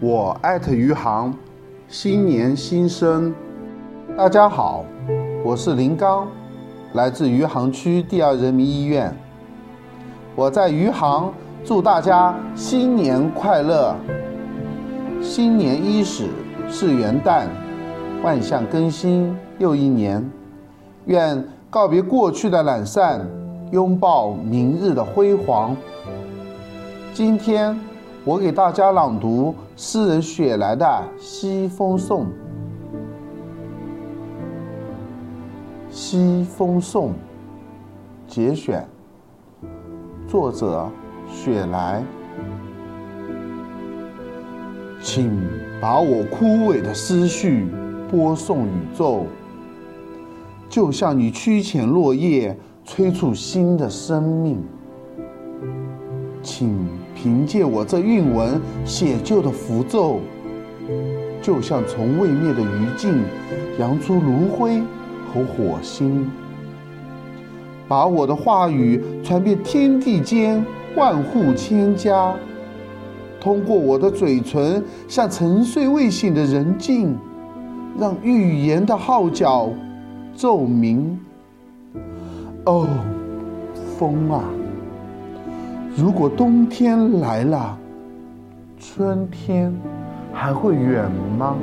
我艾特余杭，新年新生，大家好，我是林刚，来自余杭区第二人民医院。我在余杭祝大家新年快乐。新年伊始是元旦，万象更新又一年，愿告别过去的懒散，拥抱明日的辉煌。今天。我给大家朗读诗人雪莱的《西风颂》。《西风颂》节选，作者雪莱。请把我枯萎的思绪播送宇宙，就像你驱遣落叶，催促新的生命。请。凭借我这韵文写就的符咒，就像从未灭的余烬，扬出炉灰和火星，把我的话语传遍天地间万户千家，通过我的嘴唇向沉睡未醒的人静，让预言的号角奏鸣。哦，风啊！如果冬天来了，春天还会远吗？